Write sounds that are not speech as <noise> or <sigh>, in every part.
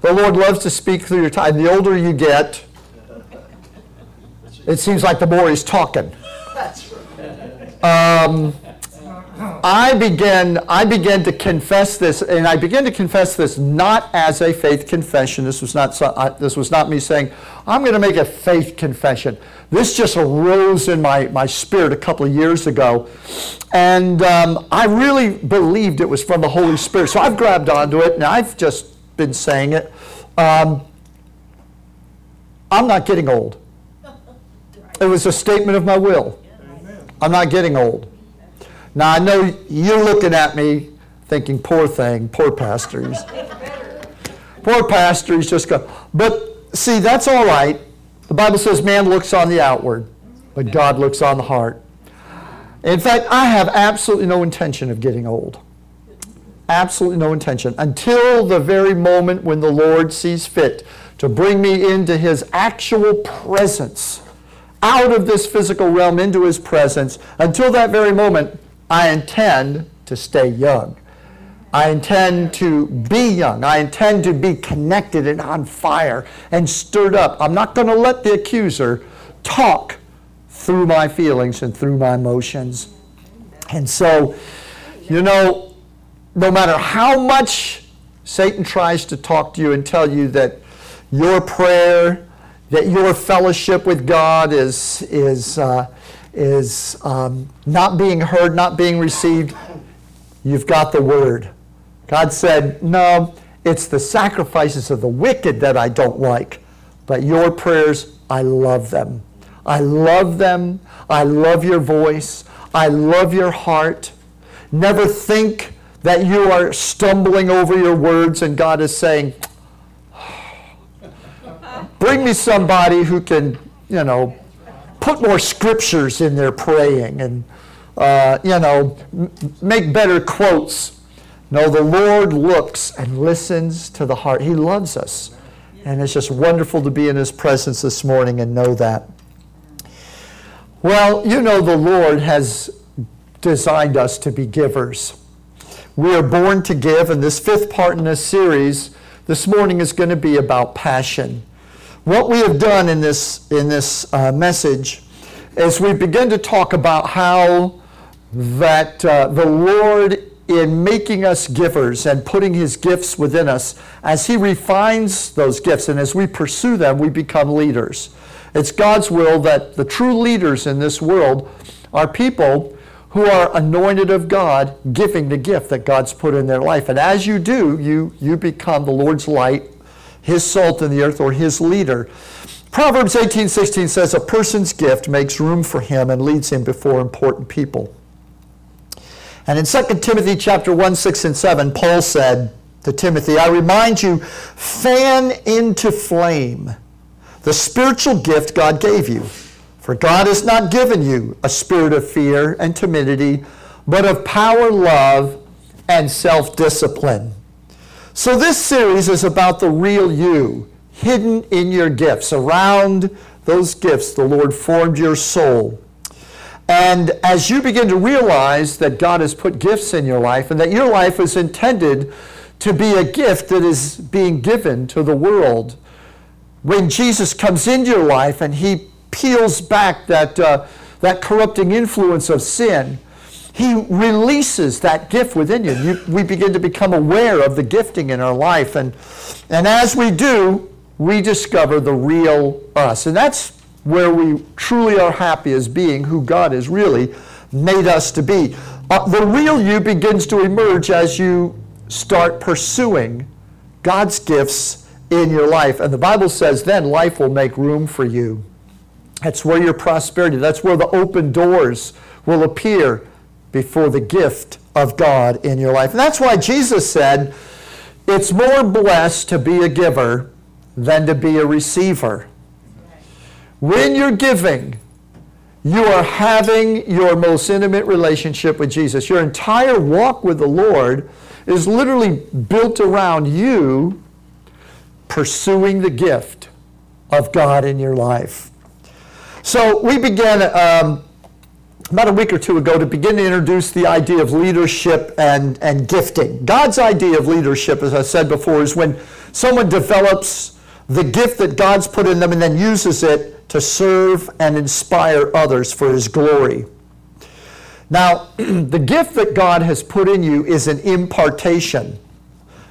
the Lord loves to speak through your time. The older you get, it seems like the more He's talking. Um, I began, I began to confess this, and I began to confess this not as a faith confession. This was not, this was not me saying, I'm going to make a faith confession. This just arose in my, my spirit a couple of years ago. And um, I really believed it was from the Holy Spirit. So I've grabbed onto it, and I've just been saying it. Um, I'm not getting old. <laughs> It was a statement of my will. I'm not getting old. Now, I know you're looking at me thinking, poor thing, poor pastors. <laughs> poor pastors just go. But see, that's all right. The Bible says man looks on the outward, but God looks on the heart. In fact, I have absolutely no intention of getting old. Absolutely no intention. Until the very moment when the Lord sees fit to bring me into his actual presence, out of this physical realm into his presence. Until that very moment, I intend to stay young. I intend to be young. I intend to be connected and on fire and stirred up. I'm not going to let the accuser talk through my feelings and through my emotions. And so, you know, no matter how much Satan tries to talk to you and tell you that your prayer, that your fellowship with God is, is, uh, is um, not being heard, not being received, you've got the word. God said, No, it's the sacrifices of the wicked that I don't like, but your prayers, I love them. I love them. I love your voice. I love your heart. Never think that you are stumbling over your words and God is saying, Bring me somebody who can, you know, put more scriptures in their praying and, uh, you know, m- make better quotes. No, the Lord looks and listens to the heart. He loves us. And it's just wonderful to be in His presence this morning and know that. Well, you know, the Lord has designed us to be givers. We are born to give, and this fifth part in this series this morning is going to be about passion. What we have done in this, in this uh, message is we begin to talk about how that uh, the Lord, in making us givers and putting His gifts within us, as He refines those gifts and as we pursue them, we become leaders. It's God's will that the true leaders in this world are people who are anointed of God, giving the gift that God's put in their life. And as you do, you, you become the Lord's light his salt in the earth or his leader. Proverbs 18:16 says a person's gift makes room for him and leads him before important people. And in 2 Timothy chapter 1, 6 and 7, Paul said to Timothy, I remind you, fan into flame the spiritual gift God gave you. For God has not given you a spirit of fear and timidity, but of power, love, and self discipline. So, this series is about the real you, hidden in your gifts. Around those gifts, the Lord formed your soul. And as you begin to realize that God has put gifts in your life and that your life is intended to be a gift that is being given to the world, when Jesus comes into your life and he peels back that, uh, that corrupting influence of sin, he releases that gift within you. you. We begin to become aware of the gifting in our life. And, and as we do, we discover the real us. And that's where we truly are happy as being who God has really made us to be. Uh, the real you begins to emerge as you start pursuing God's gifts in your life. And the Bible says then life will make room for you. That's where your prosperity, that's where the open doors will appear before the gift of God in your life. And that's why Jesus said, it's more blessed to be a giver than to be a receiver. When you're giving, you are having your most intimate relationship with Jesus. Your entire walk with the Lord is literally built around you pursuing the gift of God in your life. So we began um, about a week or two ago to begin to introduce the idea of leadership and, and gifting. God's idea of leadership, as I said before, is when Someone develops the gift that God's put in them and then uses it to serve and inspire others for His glory. Now, <clears throat> the gift that God has put in you is an impartation.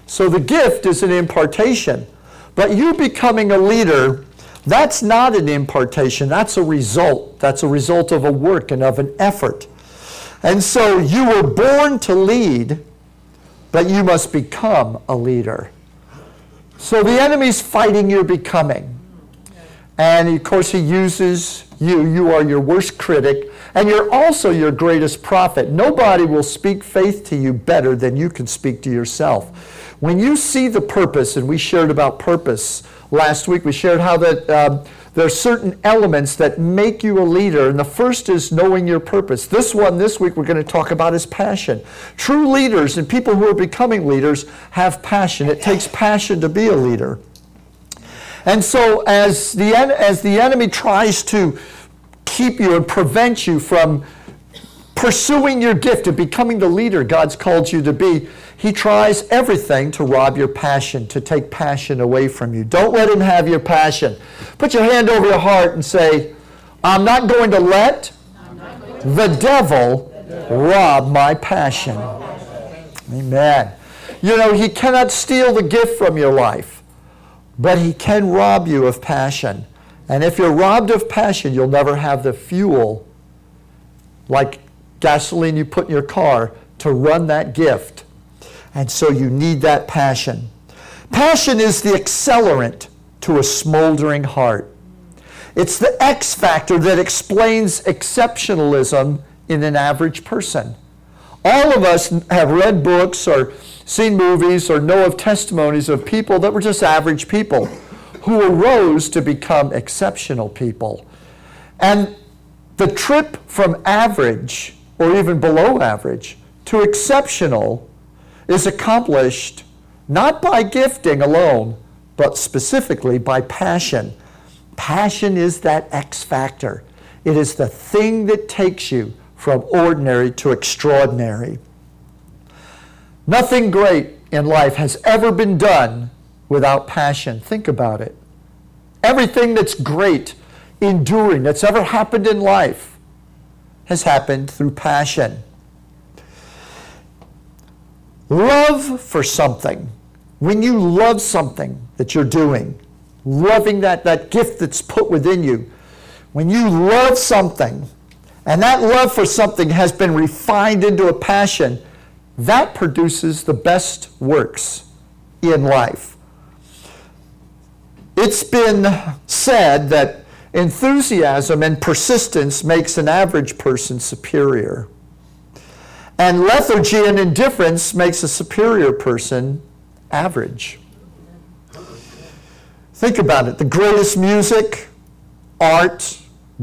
So the gift is an impartation. But you becoming a leader, that's not an impartation. That's a result. That's a result of a work and of an effort. And so you were born to lead, but you must become a leader. So the enemy's fighting your becoming. And of course, he uses you. You are your worst critic, and you're also your greatest prophet. Nobody will speak faith to you better than you can speak to yourself. When you see the purpose, and we shared about purpose last week, we shared how that um, there are certain elements that make you a leader, and the first is knowing your purpose. This one, this week, we're going to talk about is passion. True leaders and people who are becoming leaders have passion. It takes passion to be a leader. And so, as the, as the enemy tries to keep you and prevent you from pursuing your gift and becoming the leader God's called you to be, he tries everything to rob your passion, to take passion away from you. Don't let him have your passion. Put your hand over your heart and say, I'm not going to let the devil rob my passion. Amen. You know, he cannot steal the gift from your life but he can rob you of passion. And if you're robbed of passion, you'll never have the fuel, like gasoline you put in your car, to run that gift. And so you need that passion. Passion is the accelerant to a smoldering heart. It's the X factor that explains exceptionalism in an average person. All of us have read books or seen movies or know of testimonies of people that were just average people who arose to become exceptional people. And the trip from average or even below average to exceptional is accomplished not by gifting alone, but specifically by passion. Passion is that X factor. It is the thing that takes you from ordinary to extraordinary. Nothing great in life has ever been done without passion. Think about it. Everything that's great, enduring, that's ever happened in life has happened through passion. Love for something. When you love something that you're doing, loving that, that gift that's put within you, when you love something, and that love for something has been refined into a passion, that produces the best works in life. It's been said that enthusiasm and persistence makes an average person superior. And lethargy and indifference makes a superior person average. Think about it. The greatest music, art,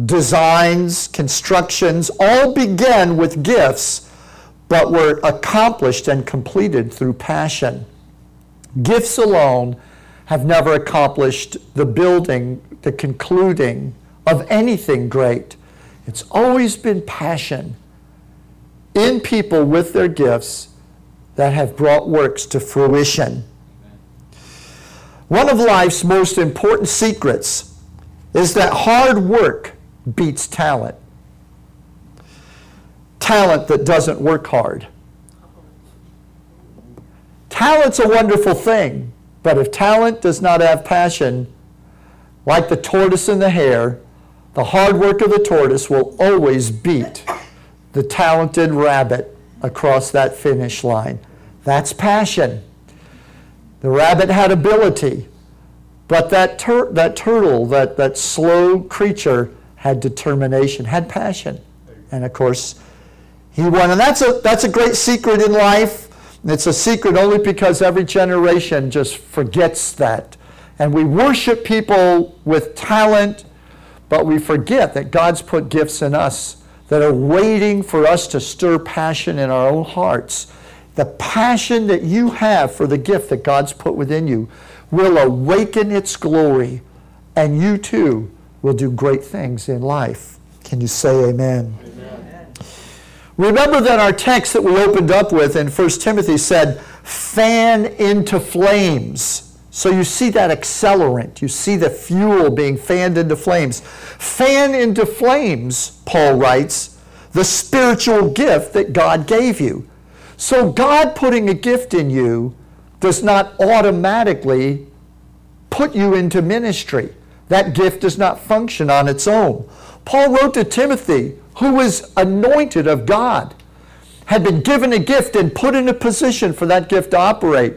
designs, constructions all began with gifts but were accomplished and completed through passion. Gifts alone have never accomplished the building, the concluding of anything great. It's always been passion in people with their gifts that have brought works to fruition. One of life's most important secrets is that hard work beats talent talent that doesn't work hard. Talent's a wonderful thing, but if talent does not have passion, like the tortoise and the hare, the hard work of the tortoise will always beat the talented rabbit across that finish line. That's passion. The rabbit had ability, but that, tur- that turtle, that, that slow creature, had determination, had passion. And of course, he won. And that's a, that's a great secret in life. It's a secret only because every generation just forgets that. And we worship people with talent, but we forget that God's put gifts in us that are waiting for us to stir passion in our own hearts. The passion that you have for the gift that God's put within you will awaken its glory, and you too will do great things in life. Can you say amen? amen. Remember that our text that we opened up with in 1 Timothy said, fan into flames So you see that accelerant, you see the fuel being fanned into flames. Fan into flames, Paul writes, the spiritual gift that God gave you. So God putting a gift in you does not automatically put you into ministry. That gift does not function on its own. Paul wrote to Timothy, who was anointed of God, had been given a gift and put in a position for that gift to operate.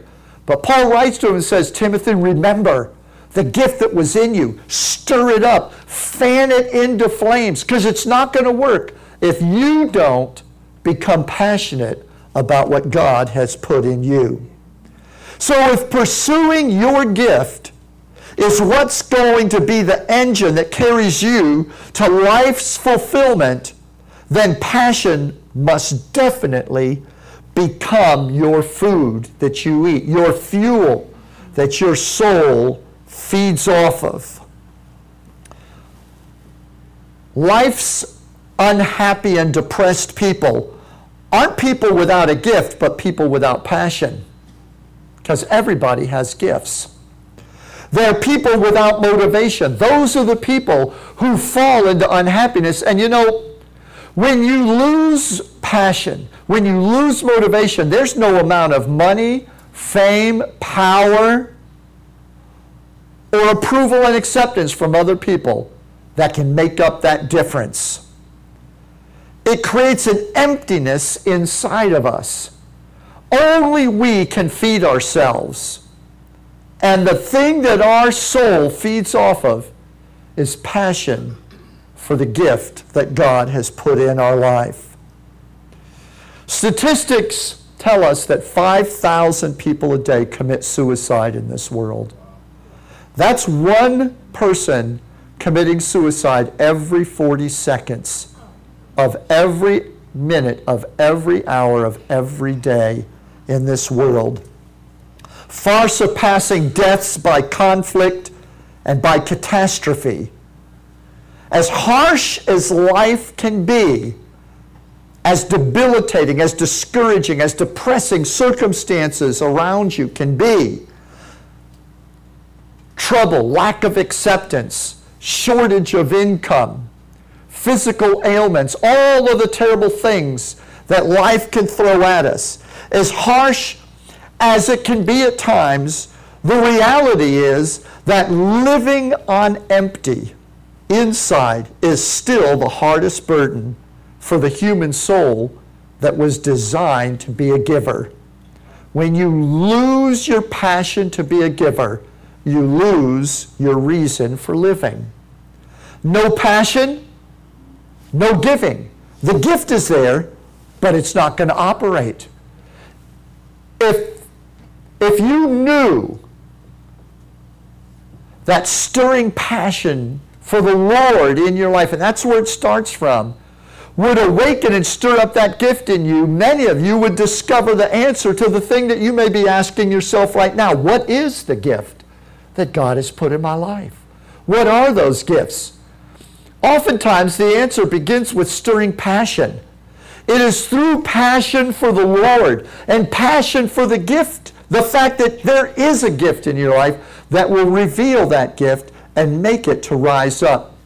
But Paul writes to him and says, Timothy, remember the gift that was in you. Stir it up, fan it into flames, because it's not going to work if you don't become passionate about what God has put in you. So if pursuing your gift is what's going to be the engine that carries you to life's fulfillment, then passion must definitely become your food that you eat, your fuel that your soul feeds off of. Life's unhappy and depressed people aren't people without a gift, but people without passion. Because everybody has gifts. They're people without motivation. Those are the people who fall into unhappiness. And you know, when you lose passion, when you lose motivation, there's no amount of money, fame, power, or approval and acceptance from other people that can make up that difference. It creates an emptiness inside of us. Only we can feed ourselves. And the thing that our soul feeds off of is passion for the gift that God has put in our life. Statistics tell us that 5,000 people a day commit suicide in this world. That's one person committing suicide every 40 seconds of every minute of every hour of every day in this world. Far surpassing deaths by conflict and by catastrophe as harsh as life can be, as debilitating, as discouraging, as depressing circumstances around you can be, trouble, lack of acceptance, shortage of income, physical ailments, all of the terrible things that life can throw at us, as harsh as it can be at times, the reality is that living on empty, inside is still the hardest burden for the human soul that was designed to be a giver. When you lose your passion to be a giver, you lose your reason for living. No passion, no giving. The gift is there, but it's not going to operate. If, if you knew that stirring passion for the Lord in your life, and that's where it starts from, would awaken and stir up that gift in you, many of you would discover the answer to the thing that you may be asking yourself right now. What is the gift that God has put in my life? What are those gifts? Oftentimes, the answer begins with stirring passion. It is through passion for the Lord and passion for the gift, the fact that there is a gift in your life that will reveal that gift and make it to rise up.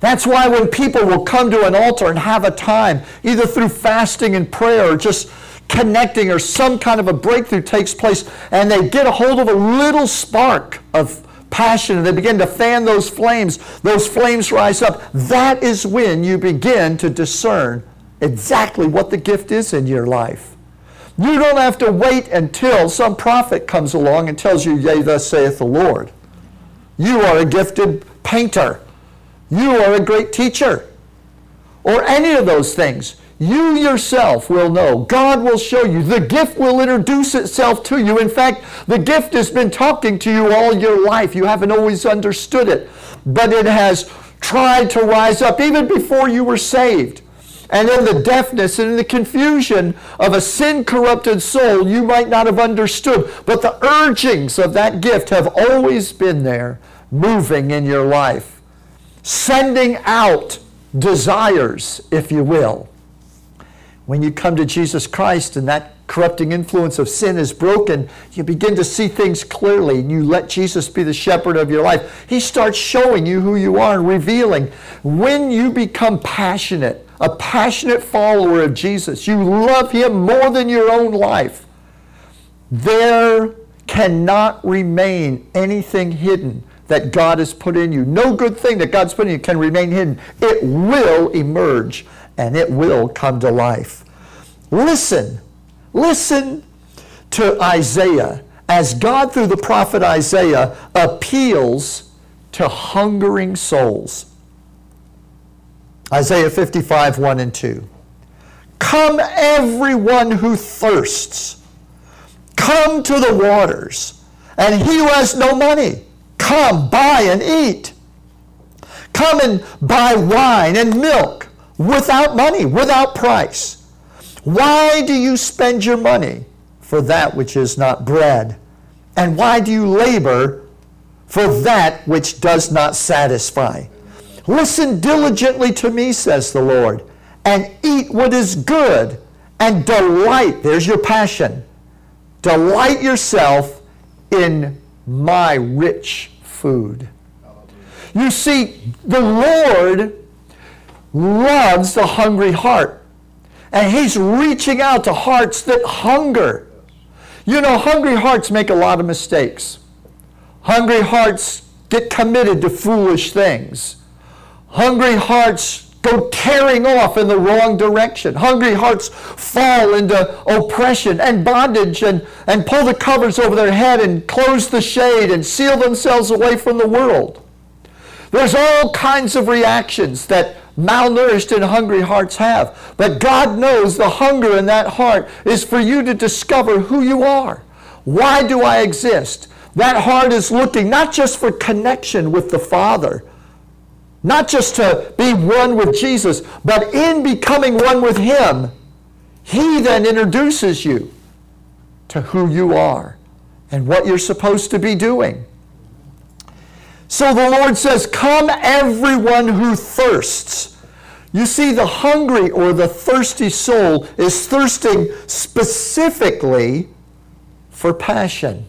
That's why when people will come to an altar and have a time, either through fasting and prayer or just connecting or some kind of a breakthrough takes place, and they get a hold of a little spark of passion and they begin to fan those flames, those flames rise up. That is when you begin to discern exactly what the gift is in your life. You don't have to wait until some prophet comes along and tells you, Yea, thus saith the Lord. You are a gifted painter. You are a great teacher. Or any of those things. You yourself will know. God will show you. The gift will introduce itself to you. In fact, the gift has been talking to you all your life. You haven't always understood it, but it has tried to rise up even before you were saved. And in the deafness and in the confusion of a sin corrupted soul, you might not have understood. But the urgings of that gift have always been there moving in your life, sending out desires, if you will. When you come to Jesus Christ and that corrupting influence of sin is broken, you begin to see things clearly and you let Jesus be the shepherd of your life. He starts showing you who you are and revealing. When you become passionate, a passionate follower of Jesus, you love him more than your own life, there cannot remain anything hidden that God has put in you. No good thing that God's put in you can remain hidden. It will emerge and it will come to life. Listen, listen to Isaiah as God, through the prophet Isaiah, appeals to hungering souls. Isaiah 55, 1 and 2. Come, everyone who thirsts, come to the waters, and he who has no money Come, buy and eat. Come and buy wine and milk without money, without price. Why do you spend your money for that which is not bread? And why do you labor for that which does not satisfy? Listen diligently to me, says the Lord, and eat what is good, and delight, there's your passion, delight yourself in my rich food. You see, the Lord loves the hungry heart. And He's reaching out to hearts that hunger. You know, hungry hearts make a lot of mistakes. Hungry hearts get committed to foolish things. Hungry hearts go tearing off in the wrong direction. Hungry hearts fall into oppression and bondage and, and pull the covers over their head and close the shade and seal themselves away from the world. There's all kinds of reactions that malnourished and hungry hearts have. But God knows the hunger in that heart is for you to discover who you are. Why do I exist? That heart is looking not just for connection with the Father, not just to be one with Jesus, but in becoming one with Him, He then introduces you to who you are and what you're supposed to be doing. So the Lord says, Come, everyone who thirsts. You see, the hungry or the thirsty soul is thirsting specifically for passion.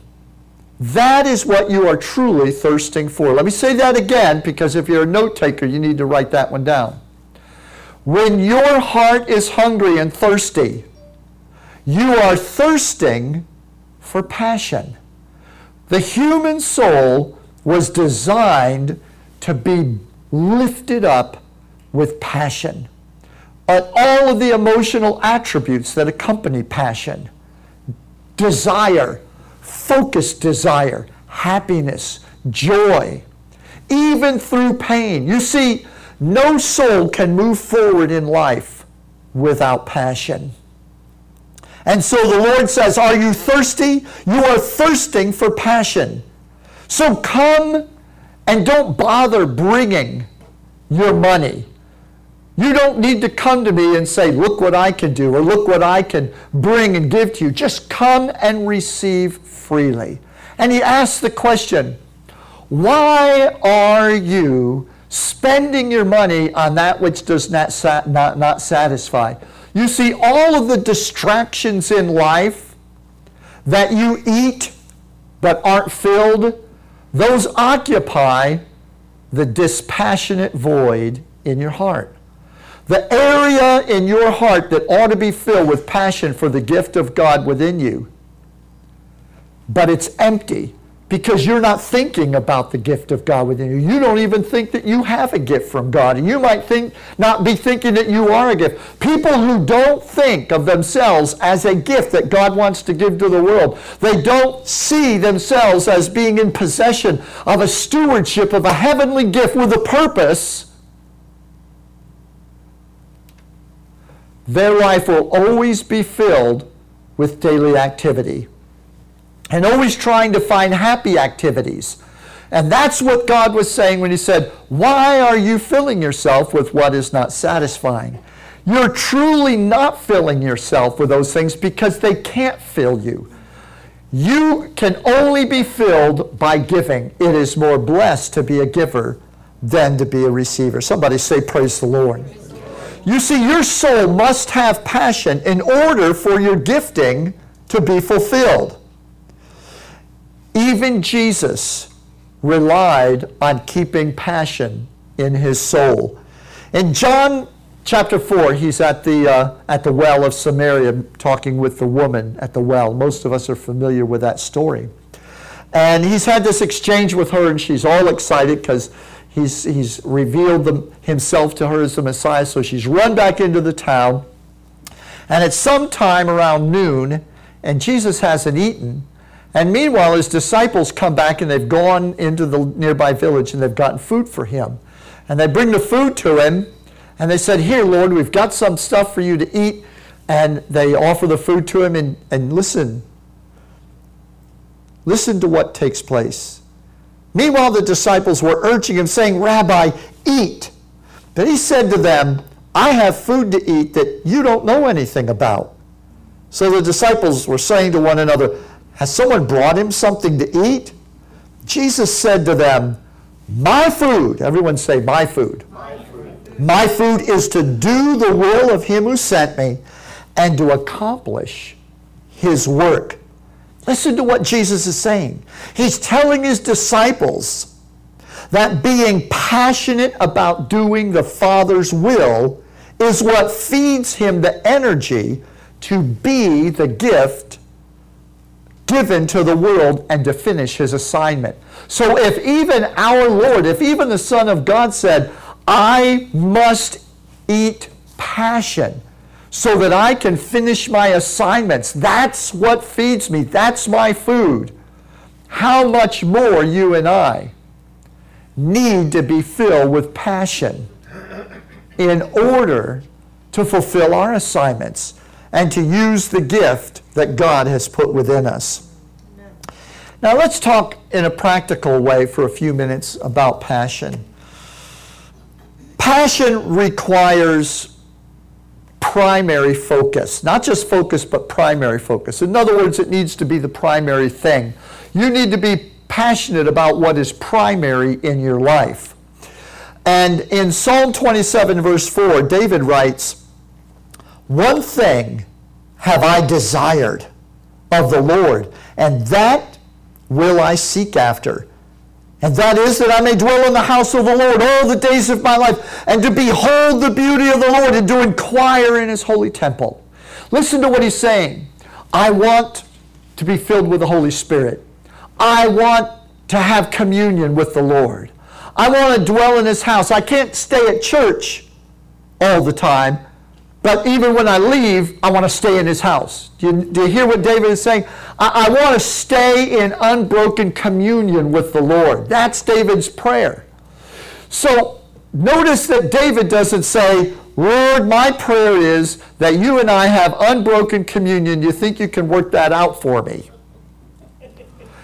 That is what you are truly thirsting for. Let me say that again because if you're a note taker, you need to write that one down. When your heart is hungry and thirsty, you are thirsting for passion. The human soul was designed to be lifted up with passion. And all of the emotional attributes that accompany passion desire, focused desire, happiness, joy, even through pain. You see, no soul can move forward in life without passion. And so the Lord says, Are you thirsty? You are thirsting for passion. So come and don't bother bringing your money. You don't need to come to me and say, Look what I can do, or look what I can bring and give to you. Just come and receive freely. And he asks the question, Why are you spending your money on that which does not, not, not satisfy? You see, all of the distractions in life that you eat but aren't filled, those occupy the dispassionate void in your heart. The area in your heart that ought to be filled with passion for the gift of God within you, but it's empty because you're not thinking about the gift of God within you. You don't even think that you have a gift from God. And you might think not be thinking that you are a gift. People who don't think of themselves as a gift that God wants to give to the world, they don't see themselves as being in possession of a stewardship of a heavenly gift with a purpose their life will always be filled with daily activity and always trying to find happy activities. And that's what God was saying when He said, Why are you filling yourself with what is not satisfying? You're truly not filling yourself with those things because they can't fill you. You can only be filled by giving. It is more blessed to be a giver than to be a receiver. Somebody say, Praise the Lord. You see, your soul must have passion in order for your gifting to be fulfilled. Even Jesus relied on keeping passion in his soul. In John chapter 4, he's at the, uh, at the well of Samaria talking with the woman at the well. Most of us are familiar with that story. And he's had this exchange with her, and she's all excited because he's, he's revealed the, himself to her as the Messiah. So she's run back into the town. And at some time around noon, and Jesus hasn't eaten. And meanwhile, his disciples come back and they've gone into the nearby village and they've gotten food for him. And they bring the food to him, and they said, Here, Lord, we've got some stuff for you to eat. And they offer the food to him, and, and listen. Listen to what takes place. Meanwhile, the disciples were urging him, saying, Rabbi, eat. But he said to them, I have food to eat that you don't know anything about. So the disciples were saying to one another, Has someone brought him something to eat? Jesus said to them, My food, everyone say, My food. My food, My food is to do the will of him who sent me and to accomplish his work. Listen to what Jesus is saying. He's telling his disciples that being passionate about doing the Father's will is what feeds him the energy to be the gift given to the world and to finish his assignment. So if even our Lord, if even the Son of God said, I must eat passion, so that I can finish my assignments. That's what feeds me. That's my food. How much more you and I need to be filled with passion in order to fulfill our assignments and to use the gift that God has put within us. Now, let's talk in a practical way for a few minutes about passion. Passion requires primary focus. Not just focus, but primary focus. In other words, it needs to be the primary thing. You need to be passionate about what is primary in your life. And in Psalm 27, verse 4, David writes, One thing have I desired of the Lord, and that will I seek after and that is that I may dwell in the house of the Lord all the days of my life, and to behold the beauty of the Lord, and to inquire in his holy temple. Listen to what he's saying. I want to be filled with the Holy Spirit. I want to have communion with the Lord. I want to dwell in his house. I can't stay at church all the time. But even when I leave, I want to stay in his house. Do you, do you hear what David is saying? I, I want to stay in unbroken communion with the Lord. That's David's prayer. So notice that David doesn't say, Lord, my prayer is that you and I have unbroken communion. You think you can work that out for me?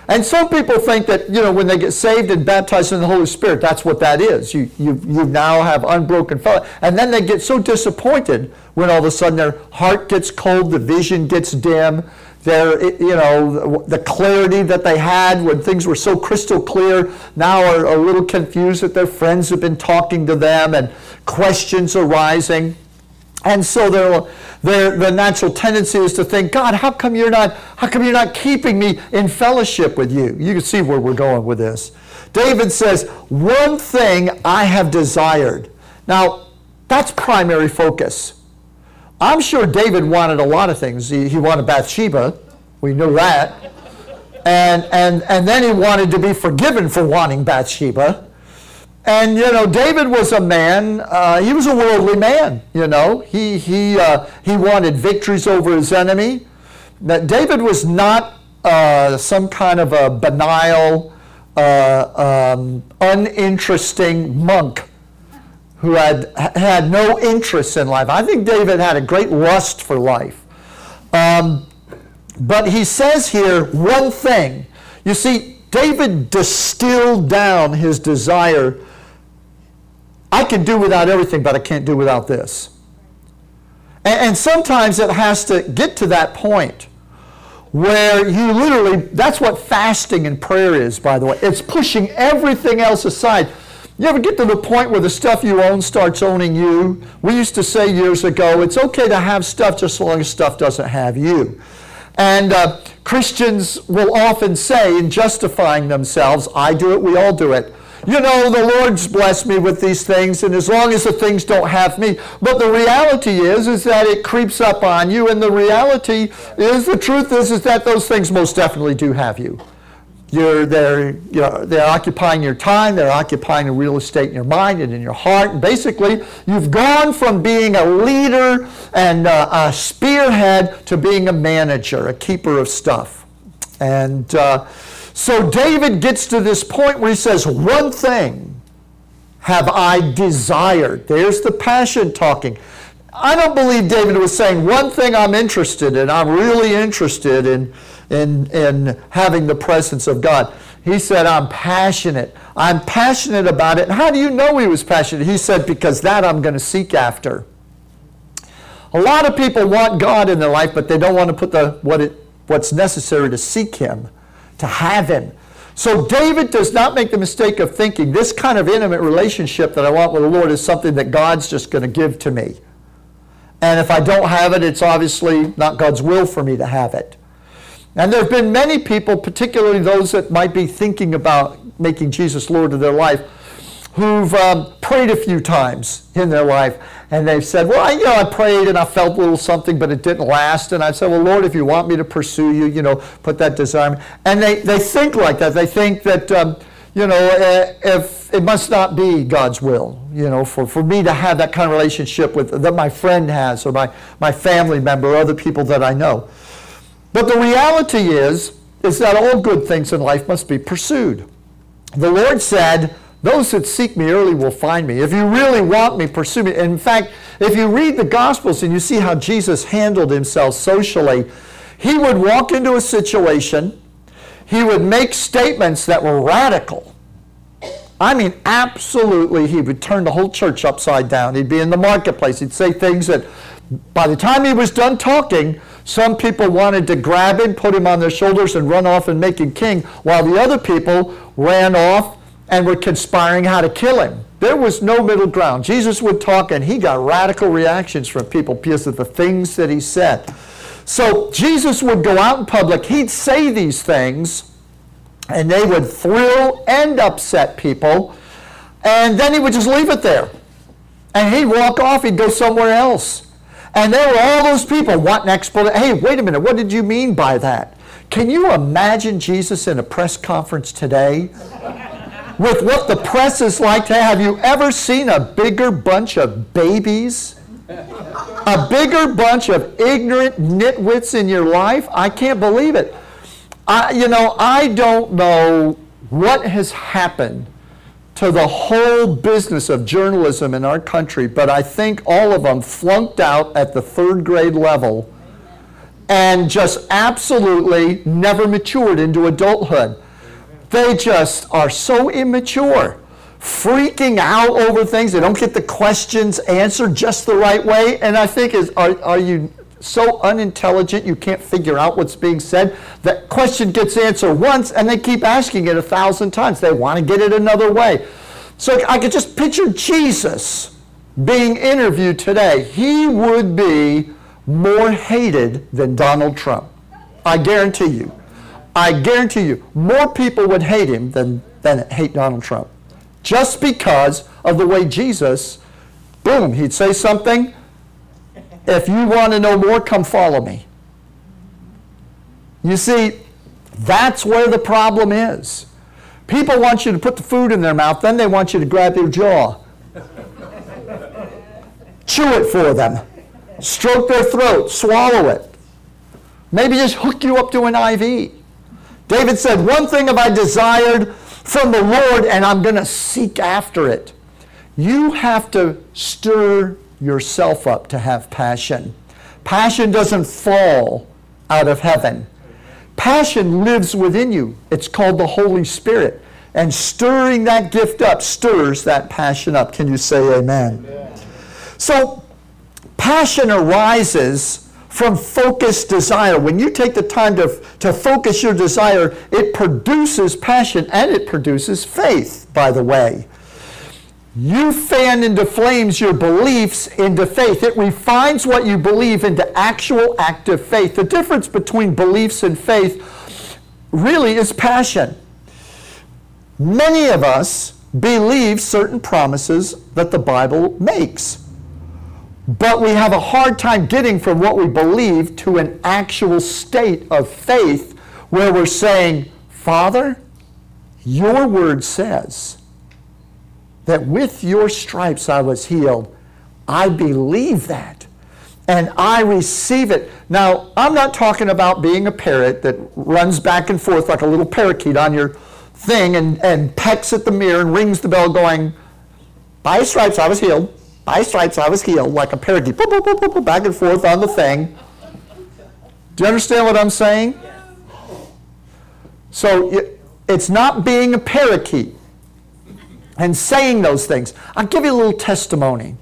And some people think that, you know, when they get saved and baptized in the Holy Spirit, that's what that is. You, you, you now have unbroken fellowship. And then they get so disappointed when all of a sudden their heart gets cold, the vision gets dim, their, you know, the clarity that they had when things were so crystal clear now are a little confused that their friends have been talking to them and questions arising. And so their, the natural tendency is to think, God, how come you're not, how come you're not keeping me in fellowship with you? You can see where we're going with this. David says, one thing I have desired. Now, that's primary focus. I'm sure David wanted a lot of things. He, he wanted Bathsheba. We knew that. And, and, and then he wanted to be forgiven for wanting Bathsheba. And, you know, David was a man, uh, he was a worldly man, you know. He, he, uh, he wanted victories over his enemy. That David was not uh, some kind of a banal, uh, um, uninteresting monk who had had no interest in life. I think David had a great lust for life. Um, but he says here one thing. You see, David distilled down his desire I can do without everything, but I can't do without this. And, and sometimes it has to get to that point where you literally, that's what fasting and prayer is, by the way. It's pushing everything else aside. You ever get to the point where the stuff you own starts owning you? We used to say years ago, it's okay to have stuff just as long as stuff doesn't have you. And uh, Christians will often say, in justifying themselves, I do it, we all do it. You know, the Lord's blessed me with these things, and as long as the things don't have me. But the reality is, is that it creeps up on you, and the reality is, the truth is, is that those things most definitely do have you. You're, they're, you know, they're occupying your time, they're occupying the real estate in your mind and in your heart. And basically, you've gone from being a leader and uh, a spearhead to being a manager, a keeper of stuff. And uh, so David gets to this point where he says, One thing have I desired. There's the passion talking. I don't believe David was saying, One thing I'm interested in, I'm really interested in in, in having the presence of God. He said, I'm passionate. I'm passionate about it. How do you know he was passionate? He said, Because that I'm going to seek after. A lot of people want God in their life, but they don't want to put the, what it, what's necessary to seek Him, to have Him. So David does not make the mistake of thinking this kind of intimate relationship that I want with the Lord is something that God's just going to give to me. And if I don't have it, it's obviously not God's will for me to have it. And there have been many people, particularly those that might be thinking about making Jesus Lord of their life, who've um, prayed a few times in their life. And they've said, Well, I, you know, I prayed and I felt a little something, but it didn't last. And I said, Well, Lord, if you want me to pursue you, you know, put that desire. And they, they think like that. They think that, um, you know, uh, if it must not be God's will, you know, for, for me to have that kind of relationship with that my friend has or my, my family member or other people that I know. But the reality is, is that all good things in life must be pursued. The Lord said, those that seek me early will find me. If you really want me, pursue me. In fact, if you read the Gospels and you see how Jesus handled himself socially, he would walk into a situation, he would make statements that were radical. I mean, absolutely, he would turn the whole church upside down. He'd be in the marketplace. He'd say things that by the time he was done talking, some people wanted to grab him, put him on their shoulders, and run off and make him king, while the other people ran off and were conspiring how to kill him. There was no middle ground. Jesus would talk, and he got radical reactions from people because of the things that he said. So Jesus would go out in public, he'd say these things, and they would thrill and upset people, and then he would just leave it there. And he'd walk off, he'd go somewhere else. And there were all those people wanting explanation. Hey, wait a minute, what did you mean by that? Can you imagine Jesus in a press conference today? With what the press is like today, have you ever seen a bigger bunch of babies? A bigger bunch of ignorant nitwits in your life? I can't believe it. I, you know, I don't know what has happened to the whole business of journalism in our country, but I think all of them flunked out at the third grade level and just absolutely never matured into adulthood. They just are so immature, freaking out over things. They don't get the questions answered just the right way. And I think is are, are you so unintelligent you can't figure out what's being said. That question gets answered once and they keep asking it a thousand times. They want to get it another way. So I could just picture Jesus being interviewed today. He would be more hated than Donald Trump. I guarantee you. I guarantee you, more people would hate him than, than hate Donald Trump. Just because of the way Jesus, boom, he'd say something, if you want to know more, come follow me. You see, that's where the problem is. People want you to put the food in their mouth, then they want you to grab their jaw. Chew it for them. Stroke their throat, swallow it. Maybe just hook you up to an IV. David said, One thing have I desired from the Lord, and I'm going to seek after it. You have to stir yourself up to have passion. Passion doesn't fall out of heaven. Passion lives within you. It's called the Holy Spirit. And stirring that gift up stirs that passion up. Can you say amen? amen. So, passion arises from focused desire. When you take the time to, to focus your desire, it produces passion and it produces faith, by the way. You fan into flames your beliefs into faith. It refines what you believe into actual active faith. The difference between beliefs and faith really is passion. Many of us believe certain promises that the Bible makes. But we have a hard time getting from what we believe to an actual state of faith where we're saying, Father, your word says that with your stripes I was healed. I believe that. And I receive it. Now, I'm not talking about being a parrot that runs back and forth like a little parakeet on your thing and, and pecks at the mirror and rings the bell going, by stripes I was healed. By stripes I was healed, like a parakeet, boop, boop, boop, back and forth on the thing. Do you understand what I'm saying? So it, it's not being a parakeet and saying those things. I'll give you a little testimony.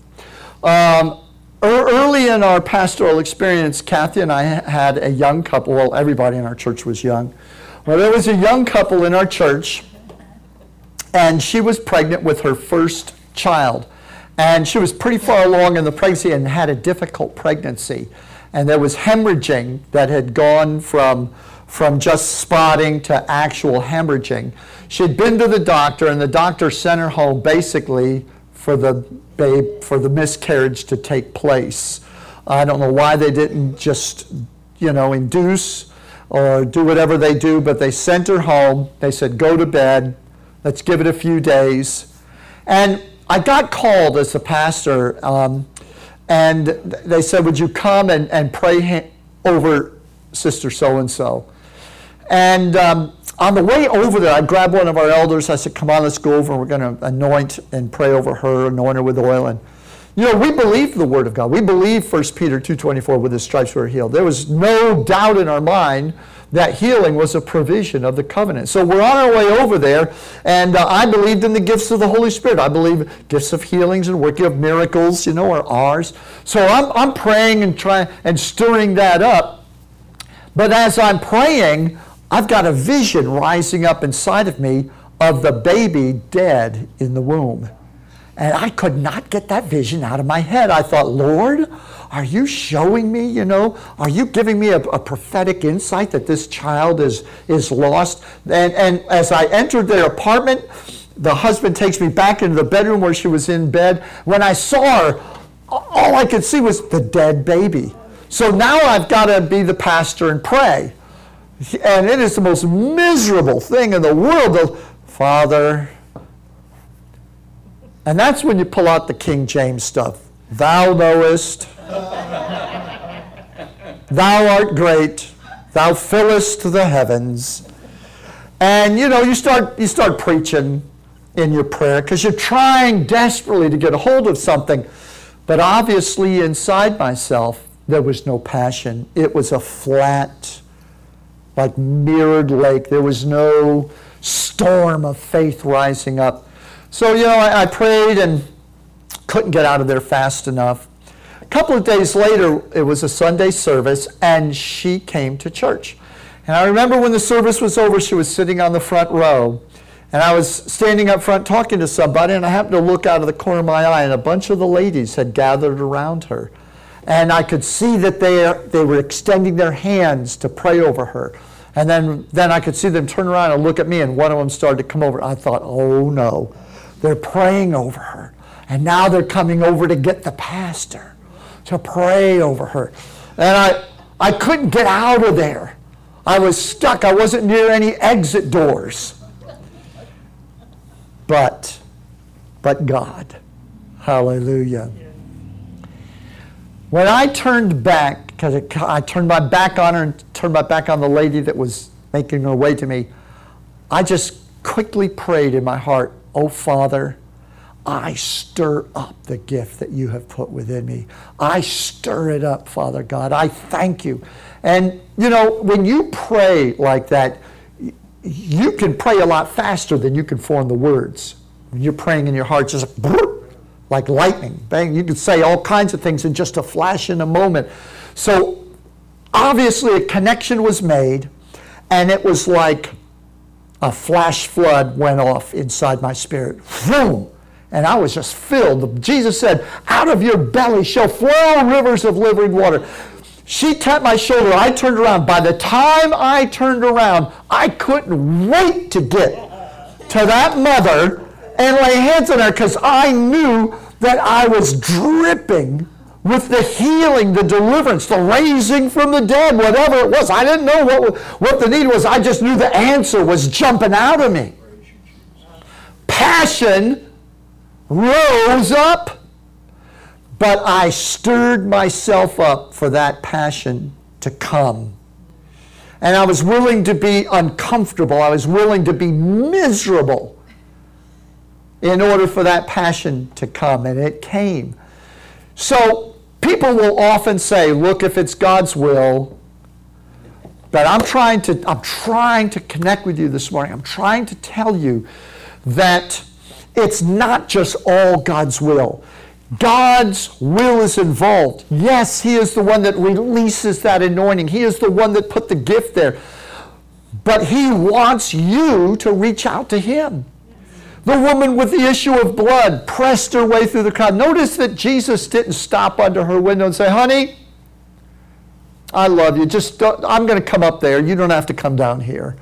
Um, early in our pastoral experience, Kathy and I had a young couple. Well, everybody in our church was young. Well, there was a young couple in our church, and she was pregnant with her first child. And she was pretty far along in the pregnancy and had a difficult pregnancy. And there was hemorrhaging that had gone from, from just spotting to actual hemorrhaging. She had been to the doctor, and the doctor sent her home basically for the babe, for the miscarriage to take place. I don't know why they didn't just, you know, induce or do whatever they do, but they sent her home. They said, go to bed. Let's give it a few days. And I got called as a pastor, um, and they said, Would you come and, and pray over Sister so and so? And um, on the way over there, I grabbed one of our elders. I said, Come on, let's go over. We're going to anoint and pray over her, anoint her with oil. And, you know, we believe the Word of God. We believe 1 Peter 2.24, with his stripes we are healed. There was no doubt in our mind that healing was a provision of the covenant. So we're on our way over there, and uh, I believed in the gifts of the Holy Spirit. I believe gifts of healings and working of miracles, you know, are ours. So I'm, I'm praying and trying and stirring that up. But as I'm praying, I've got a vision rising up inside of me of the baby dead in the womb. And I could not get that vision out of my head. I thought, Lord, are you showing me, you know, are you giving me a, a, prophetic insight that this child is, is lost? And, and as I entered their apartment, the husband takes me back into the bedroom where she was in bed. When I saw her, all I could see was the dead baby. So now I've got to be the pastor and pray. And it is the most miserable thing in the world. Father, and that's when you pull out the King James stuff. Thou knowest, thou art great, thou fillest the heavens. And you know, you start you start preaching in your prayer because you're trying desperately to get a hold of something. But obviously inside myself there was no passion. It was a flat, like mirrored lake. There was no storm of faith rising up. So, you know, I, I prayed and couldn't get out of there fast enough. A couple of days later, it was a Sunday service, and she came to church. And I remember when the service was over, she was sitting on the front row. And I was standing up front talking to somebody, and I happened to look out of the corner of my eye, and a bunch of the ladies had gathered around her. And I could see that they, they were extending their hands to pray over her. And then, then I could see them turn around and look at me, and one of them started to come over. I thought, oh no, they're praying over her. And now they're coming over to get the pastor to pray over her. And I, I couldn't get out of there. I was stuck. I wasn't near any exit doors. But, but God. Hallelujah. When I turned back, because I turned my back on her and turned my back on the lady that was making her way to me, I just quickly prayed in my heart, Oh Father, I stir up the gift that you have put within me. I stir it up, Father God. I thank you. And, you know, when you pray like that, you can pray a lot faster than you can form the words. When you're praying in your heart, just like lightning, bang, you can say all kinds of things in just a flash in a moment. So, obviously, a connection was made, and it was like a flash flood went off inside my spirit. Boom! And I was just filled. Jesus said, Out of your belly shall flow rivers of living water. She tapped my shoulder. I turned around. By the time I turned around, I couldn't wait to get to that mother and lay hands on her because I knew that I was dripping with the healing, the deliverance, the raising from the dead, whatever it was. I didn't know what, what the need was. I just knew the answer was jumping out of me. Passion rose up, but I stirred myself up for that passion to come. And I was willing to be uncomfortable. I was willing to be miserable in order for that passion to come, and it came. So people will often say, look, if it's God's will, but I'm trying to I'm trying to connect with you this morning. I'm trying to tell you that it's not just all God's will. God's will is involved. Yes, He is the one that releases that anointing. He is the one that put the gift there. But He wants you to reach out to Him. The woman with the issue of blood pressed her way through the crowd. Notice that Jesus didn't stop under her window and say, Honey, I love you. Just I'm going to come up there. You don't have to come down here.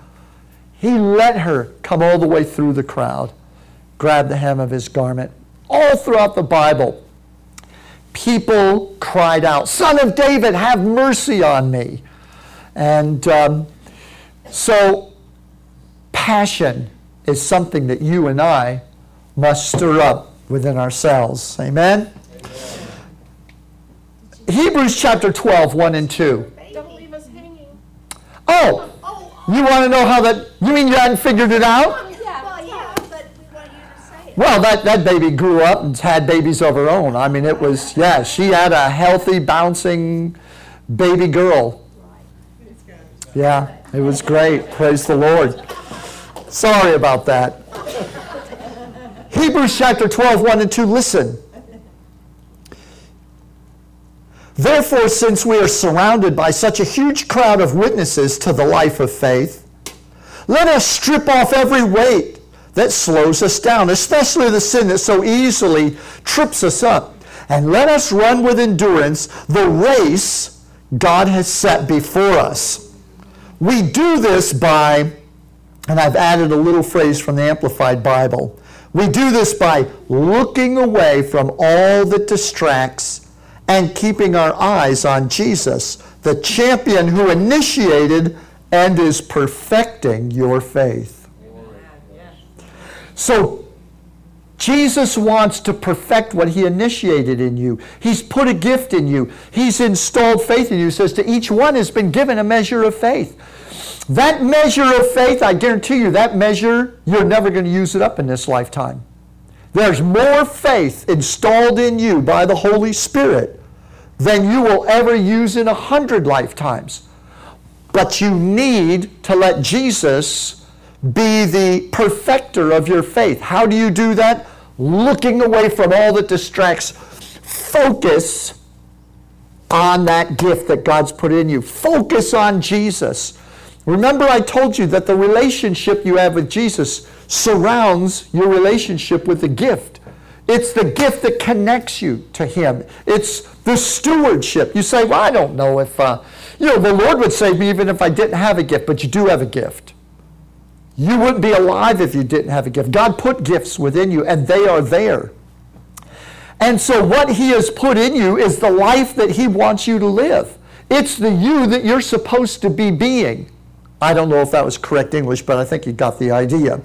He let her come all the way through the crowd, grab the hem of his garment. All throughout the Bible, people cried out, Son of David, have mercy on me. And um, so, passion is something that you and I must stir up within ourselves. Amen? Amen. Hebrews chapter 12, 1 and 2. Don't leave us hanging. Oh, you want to know how that, you mean you hadn't figured it out? Well, that, that baby grew up and had babies of her own. I mean, it was, yeah, she had a healthy, bouncing baby girl. Yeah, it was great. Praise the Lord. Sorry about that. Hebrews chapter 12, 1 and 2. Listen. Therefore, since we are surrounded by such a huge crowd of witnesses to the life of faith, let us strip off every weight that slows us down, especially the sin that so easily trips us up. And let us run with endurance the race God has set before us. We do this by and I've added a little phrase from the Amplified Bible. We do this by looking away from all that distracts and keeping our eyes on Jesus, the champion who initiated and is perfecting your faith. So, Jesus wants to perfect what he initiated in you. He's put a gift in you. He's installed faith in you. He says to each one has been given a measure of faith. That measure of faith, I guarantee you, that measure, you're never going to use it up in this lifetime. There's more faith installed in you by the Holy Spirit than you will ever use in a hundred lifetimes. But you need to let Jesus be the perfecter of your faith. How do you do that? Looking away from all that distracts. Focus on that gift that God's put in you. Focus on Jesus. Remember, I told you that the relationship you have with Jesus surrounds your relationship with the gift. It's the gift that connects you to Him. It's the stewardship. You say, Well, I don't know if, uh, you know, the Lord would save me even if I didn't have a gift, but you do have a gift. You wouldn't be alive if you didn't have a gift. God put gifts within you, and they are there. And so, what He has put in you is the life that He wants you to live. It's the you that you're supposed to be being. I don't know if that was correct English, but I think you got the idea.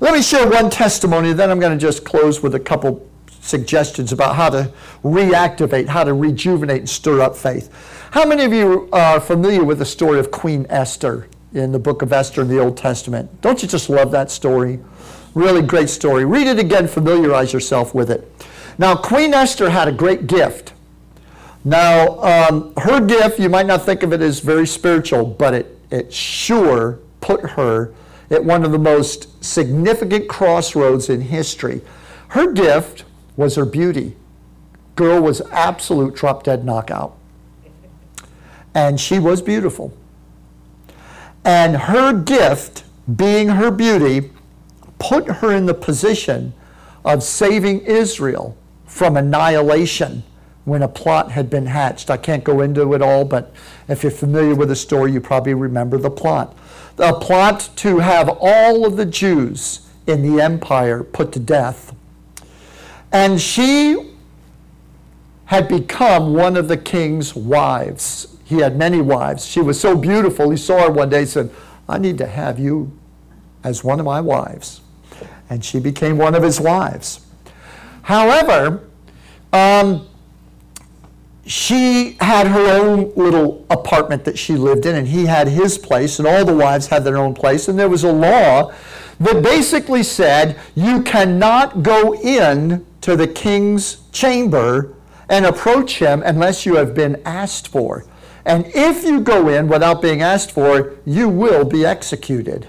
Let me share one testimony, then I'm going to just close with a couple suggestions about how to reactivate, how to rejuvenate and stir up faith. How many of you are familiar with the story of Queen Esther in the book of Esther in the Old Testament? Don't you just love that story? Really great story. Read it again, familiarize yourself with it. Now, Queen Esther had a great gift. Now, um, her gift, you might not think of it as very spiritual, but it it sure put her at one of the most significant crossroads in history. Her gift was her beauty. Girl was absolute drop dead knockout. And she was beautiful. And her gift, being her beauty, put her in the position of saving Israel from annihilation when a plot had been hatched. I can't go into it all, but if you're familiar with the story, you probably remember the plot. The plot to have all of the Jews in the empire put to death. And she had become one of the king's wives. He had many wives. She was so beautiful. He saw her one day and said, I need to have you as one of my wives. And she became one of his wives. However, um, she had her own little apartment that she lived in, and he had his place, and all the wives had their own place. And there was a law that basically said you cannot go in to the king's chamber and approach him unless you have been asked for. And if you go in without being asked for, you will be executed.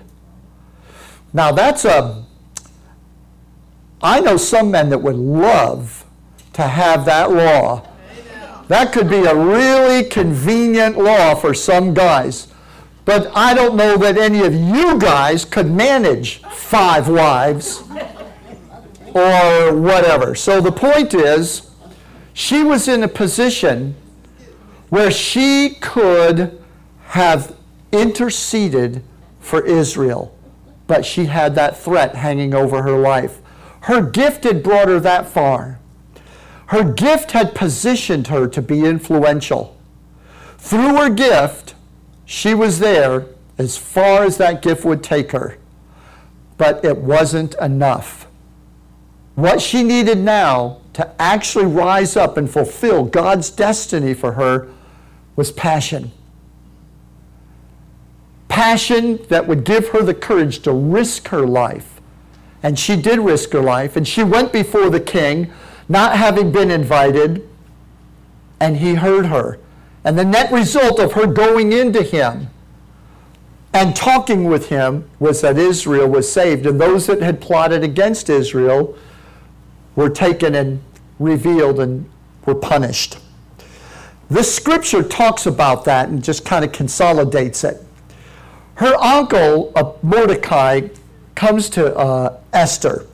Now, that's a. I know some men that would love to have that law. That could be a really convenient law for some guys. But I don't know that any of you guys could manage five wives or whatever. So the point is, she was in a position where she could have interceded for Israel, but she had that threat hanging over her life. Her gift had brought her that far. Her gift had positioned her to be influential. Through her gift, she was there as far as that gift would take her. But it wasn't enough. What she needed now to actually rise up and fulfill God's destiny for her was passion. Passion that would give her the courage to risk her life. And she did risk her life. And she went before the king, not having been invited, and he heard her. And the net result of her going into him and talking with him was that Israel was saved. And those that had plotted against Israel were taken and revealed and were punished. This scripture talks about that and just kind of consolidates it. Her uncle, uh, Mordecai, comes to uh, Esther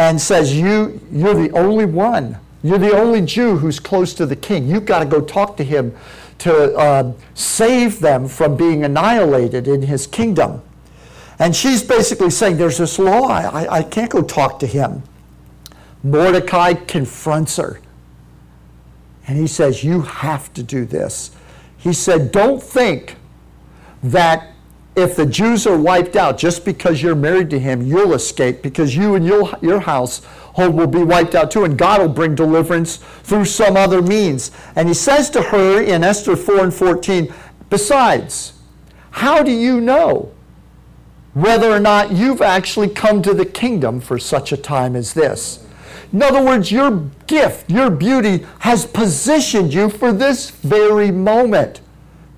and says, you, You're the only one. You're the only Jew who's close to the king. You've got to go talk to him to uh, save them from being annihilated in his kingdom. And she's basically saying, There's this law. I, I can't go talk to him. Mordecai confronts her. And he says, You have to do this. He said, Don't think that if the Jews are wiped out just because you're married to him, you'll escape because you and your, your household will be wiped out too, and God will bring deliverance through some other means. And he says to her in Esther 4 and 14, Besides, how do you know whether or not you've actually come to the kingdom for such a time as this? In other words, your gift, your beauty has positioned you for this very moment.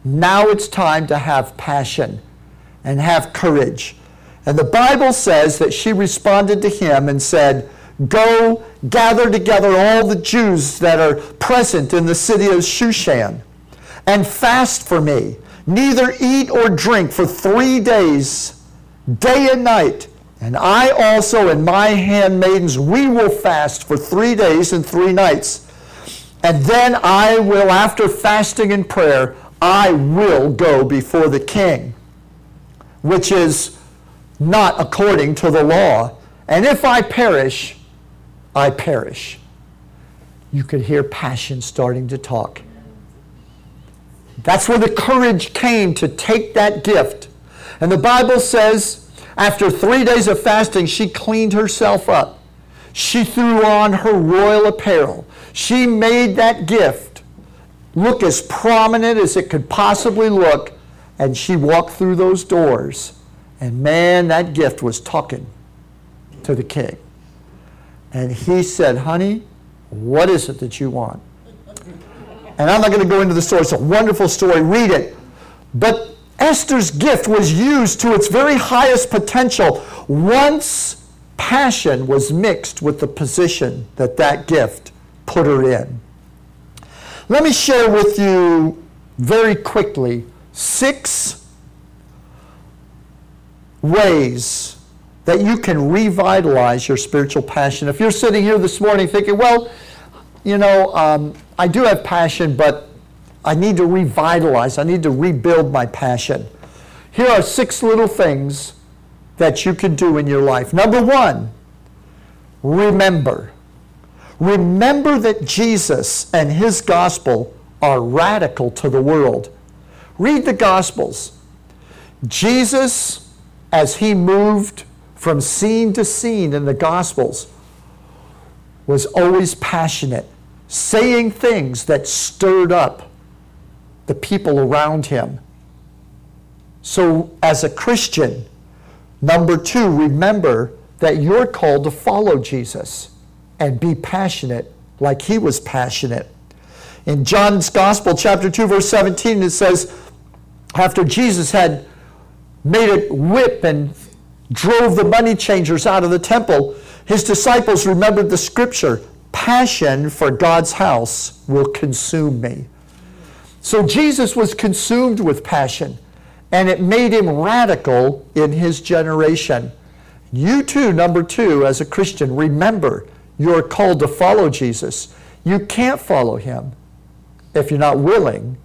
Now it's time to have passion and have courage. And the Bible says that she responded to him and said, Go gather together all the Jews that are present in the city of Shushan and fast for me. Neither eat or drink for three days, day and night. And I also and my handmaidens, we will fast for three days and three nights. And then I will, after fasting and prayer, I will go before the king, which is not according to the law. And if I perish, I perish. You could hear passion starting to talk. That's where the courage came to take that gift. And the Bible says after three days of fasting, she cleaned herself up. She threw on her royal apparel. She made that gift look as prominent as it could possibly look, and she walked through those doors. And man, that gift was talking to the king. And he said, Honey, what is it that you want? And I'm not going to go into the story. It's a wonderful story. Read it. But Esther's gift was used to its very highest potential once passion was mixed with the position that that gift put her in. Let me share with you very quickly six ways that you can revitalize your spiritual passion. If you're sitting here this morning thinking, well, you know, um, I do have passion, but I need to revitalize, I need to rebuild my passion. Here are six little things that you can do in your life. Number one, remember. Remember that Jesus and his gospel are radical to the world. Read the gospels. Jesus, as he moved from scene to scene in the gospels, was always passionate, saying things that stirred up the people around him. So, as a Christian, number two, remember that you're called to follow Jesus and be passionate like he was passionate. In John's Gospel, chapter 2, verse 17, it says, after Jesus had made a whip and drove the money changers out of the temple, his disciples remembered the scripture passion for God's house will consume me. So Jesus was consumed with passion, and it made him radical in his generation. You too, number two, as a Christian, remember you're called to follow Jesus. You can't follow him if you're not willing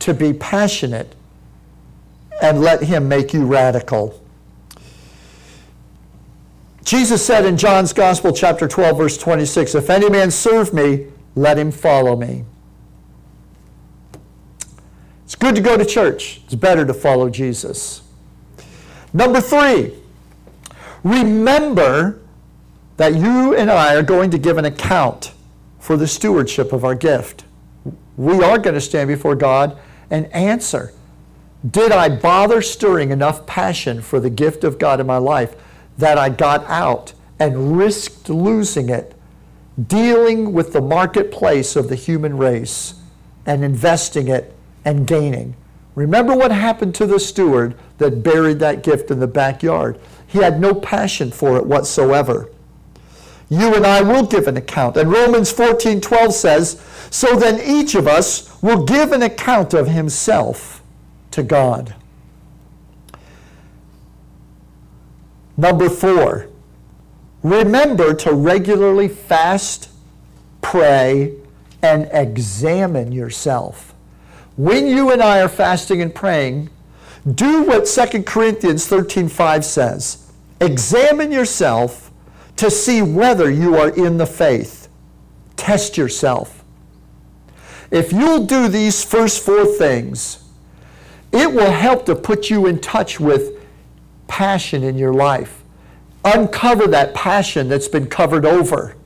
to be passionate and let him make you radical. Jesus said in John's Gospel, chapter 12, verse 26, If any man serve me, let him follow me. It's good to go to church. It's better to follow Jesus. Number three, remember that you and I are going to give an account for the stewardship of our gift. We are going to stand before God and answer Did I bother stirring enough passion for the gift of God in my life that I got out and risked losing it, dealing with the marketplace of the human race and investing it and gaining. Remember what happened to the steward that buried that gift in the backyard? He had no passion for it whatsoever. You and I will give an account. And Romans 14 12 says, So then each of us will give an account of himself to God. Number four, remember to regularly fast, pray, and examine yourself. When you and I are fasting and praying, do what 2 Corinthians 13:5 says. Examine yourself to see whether you are in the faith. Test yourself. If you'll do these first four things, it will help to put you in touch with passion in your life. Uncover that passion that's been covered over.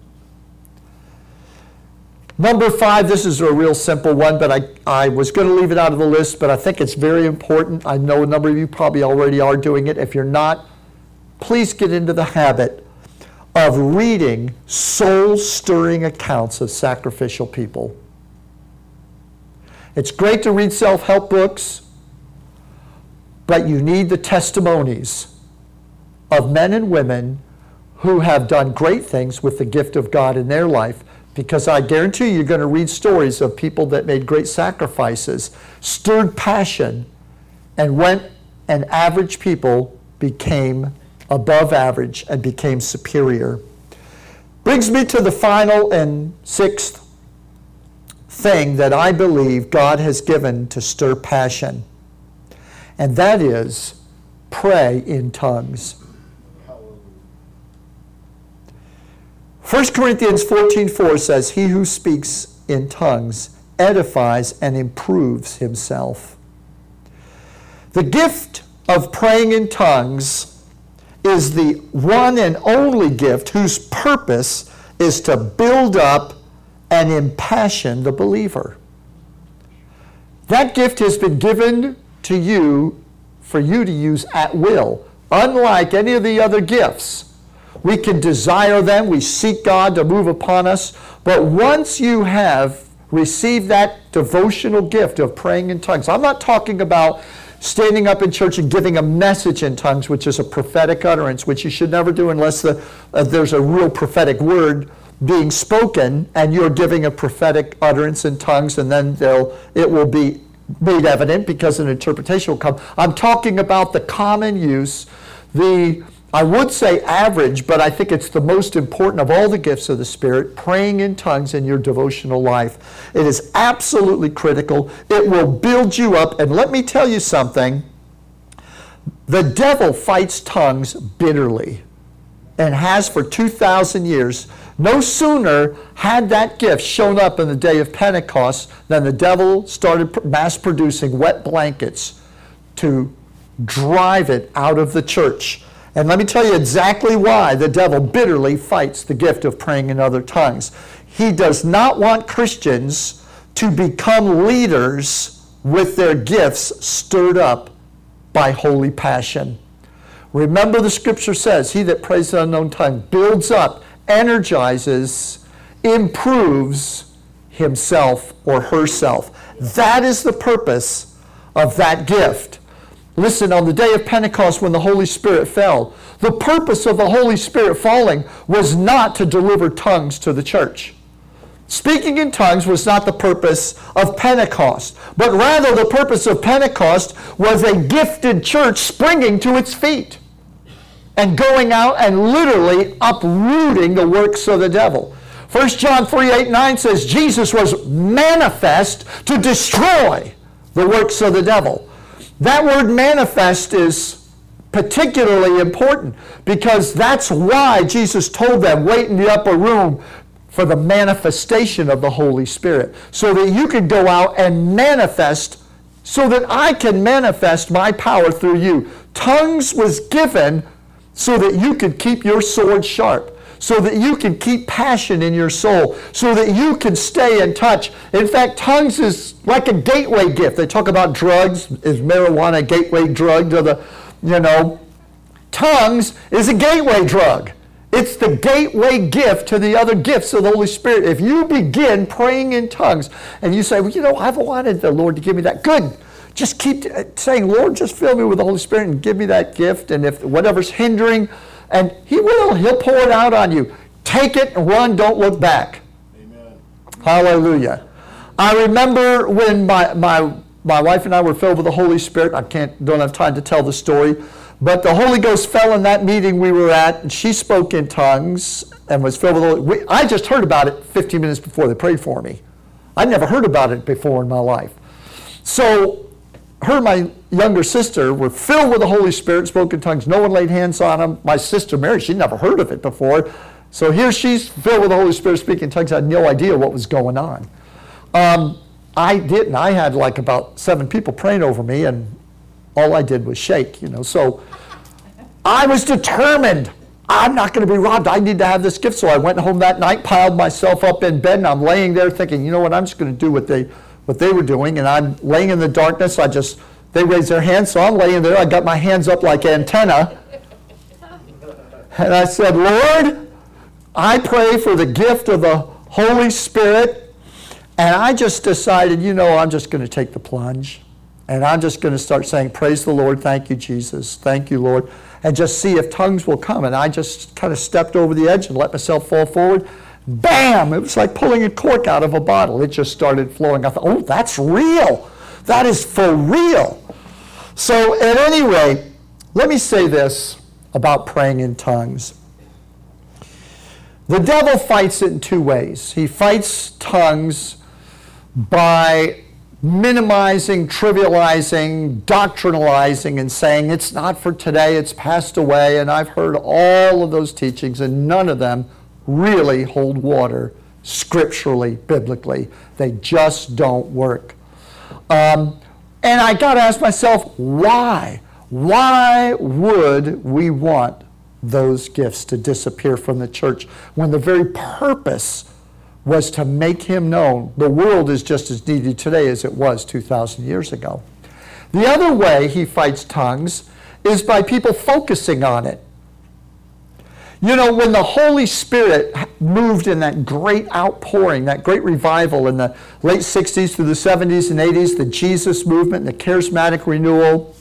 Number five, this is a real simple one, but I, I was going to leave it out of the list, but I think it's very important. I know a number of you probably already are doing it. If you're not, please get into the habit of reading soul stirring accounts of sacrificial people. It's great to read self help books, but you need the testimonies of men and women who have done great things with the gift of God in their life because I guarantee you, you're going to read stories of people that made great sacrifices, stirred passion, and went and average people became above average and became superior. Brings me to the final and sixth thing that I believe God has given to stir passion, and that is pray in tongues. 1 Corinthians 14:4 says, He who speaks in tongues edifies and improves himself. The gift of praying in tongues is the one and only gift whose purpose is to build up and impassion the believer. That gift has been given to you for you to use at will, unlike any of the other gifts. We can desire them. We seek God to move upon us. But once you have received that devotional gift of praying in tongues, I'm not talking about standing up in church and giving a message in tongues, which is a prophetic utterance, which you should never do unless the, uh, there's a real prophetic word being spoken and you're giving a prophetic utterance in tongues, and then it will be made evident because an interpretation will come. I'm talking about the common use, the I would say average, but I think it's the most important of all the gifts of the Spirit, praying in tongues in your devotional life. It is absolutely critical. It will build you up. And let me tell you something the devil fights tongues bitterly and has for 2,000 years. No sooner had that gift shown up in the day of Pentecost than the devil started mass producing wet blankets to drive it out of the church. And let me tell you exactly why the devil bitterly fights the gift of praying in other tongues. He does not want Christians to become leaders with their gifts stirred up by holy passion. Remember, the scripture says, He that prays in unknown tongue builds up, energizes, improves himself or herself. That is the purpose of that gift. Listen, on the day of Pentecost when the Holy Spirit fell, the purpose of the Holy Spirit falling was not to deliver tongues to the church. Speaking in tongues was not the purpose of Pentecost, but rather the purpose of Pentecost was a gifted church springing to its feet and going out and literally uprooting the works of the devil. 1 John 3 8 9 says Jesus was manifest to destroy the works of the devil. That word manifest is particularly important because that's why Jesus told them, wait in the upper room for the manifestation of the Holy Spirit. So that you could go out and manifest, so that I can manifest my power through you. Tongues was given so that you could keep your sword sharp so that you can keep passion in your soul, so that you can stay in touch. In fact, tongues is like a gateway gift. They talk about drugs. Is marijuana a gateway drug to the, you know, tongues is a gateway drug. It's the gateway gift to the other gifts of the Holy Spirit. If you begin praying in tongues and you say, well, you know, I've wanted the Lord to give me that, good. Just keep saying, Lord, just fill me with the Holy Spirit and give me that gift. And if whatever's hindering, and He will. He'll pour it out on you. Take it and run. Don't look back. Amen. Hallelujah. I remember when my, my, my wife and I were filled with the Holy Spirit. I can't, don't have time to tell the story. But the Holy Ghost fell in that meeting we were at, and she spoke in tongues and was filled with the Holy I just heard about it 15 minutes before they prayed for me. I'd never heard about it before in my life. So her and my younger sister were filled with the Holy Spirit, spoke in tongues. No one laid hands on them. My sister Mary, she'd never heard of it before. So here she's filled with the Holy Spirit, speaking in tongues. I had no idea what was going on. Um, I didn't. I had like about seven people praying over me, and all I did was shake, you know. So I was determined. I'm not going to be robbed. I need to have this gift. So I went home that night, piled myself up in bed, and I'm laying there thinking, you know what? I'm just going to do what they what they were doing, and I'm laying in the darkness. I just, they raised their hands, so I'm laying there. I got my hands up like antenna. And I said, Lord, I pray for the gift of the Holy Spirit. And I just decided, you know, I'm just going to take the plunge. And I'm just going to start saying, Praise the Lord. Thank you, Jesus. Thank you, Lord. And just see if tongues will come. And I just kind of stepped over the edge and let myself fall forward. Bam! It was like pulling a cork out of a bottle. It just started flowing. I thought, oh, that's real. That is for real. So, at any rate, let me say this about praying in tongues. The devil fights it in two ways. He fights tongues by minimizing, trivializing, doctrinalizing, and saying it's not for today, it's passed away. And I've heard all of those teachings, and none of them really hold water scripturally, biblically. They just don't work. Um, and I got to ask myself, why? Why would we want those gifts to disappear from the church when the very purpose was to make him known? The world is just as needy today as it was 2,000 years ago. The other way he fights tongues is by people focusing on it. You know, when the Holy Spirit moved in that great outpouring, that great revival in the late 60s through the 70s and 80s, the Jesus movement, the charismatic renewal,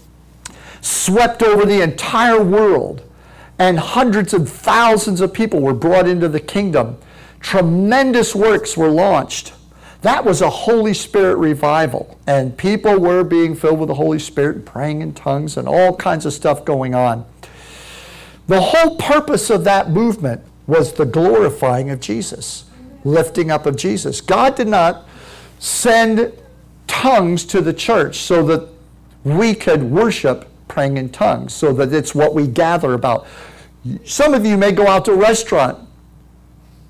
swept over the entire world, and hundreds of thousands of people were brought into the kingdom. Tremendous works were launched. That was a Holy Spirit revival, and people were being filled with the Holy Spirit, and praying in tongues, and all kinds of stuff going on. The whole purpose of that movement was the glorifying of Jesus, lifting up of Jesus. God did not send tongues to the church so that we could worship praying in tongues, so that it's what we gather about. Some of you may go out to a restaurant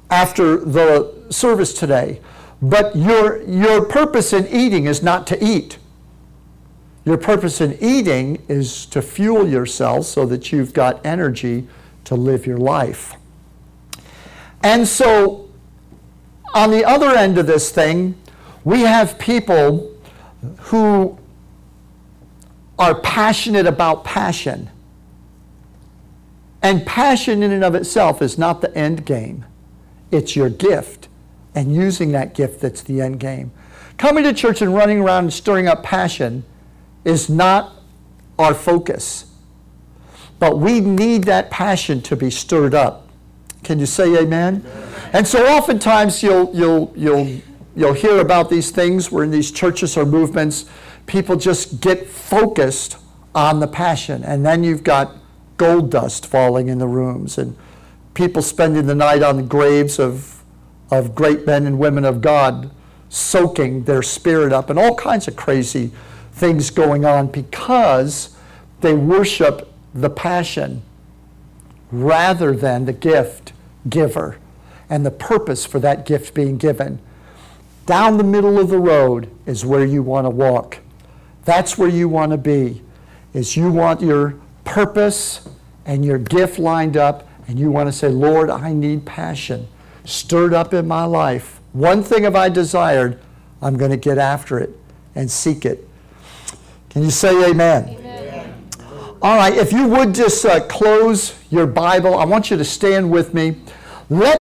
after the service today, but your, your purpose in eating is not to eat. Your purpose in eating is to fuel yourself so that you've got energy to live your life. And so, on the other end of this thing, we have people who are passionate about passion. And passion in and of itself is not the end game. It's your gift and using that gift that's the end game. Coming to church and running around and stirring up passion is not our focus. But we need that passion to be stirred up. Can you say amen? amen? And so oftentimes you'll, you'll, you'll, you'll hear about these things where in these churches or movements, people just get focused on the passion. And then you've got gold dust falling in the rooms and people spending the night on the graves of, of great men and women of God, soaking their spirit up, and all kinds of crazy things going on because they worship the passion rather than the gift giver and the purpose for that gift being given. Down the middle of the road is where you want to walk. That's where you want to be. Is you want your purpose and your gift lined up and you want to say, Lord, I need passion stirred up in my life. One thing have I desired, I'm going to get after it and seek it. Can you say amen? amen. All right, if you would just uh, close your Bible, I want you to stand with me. Let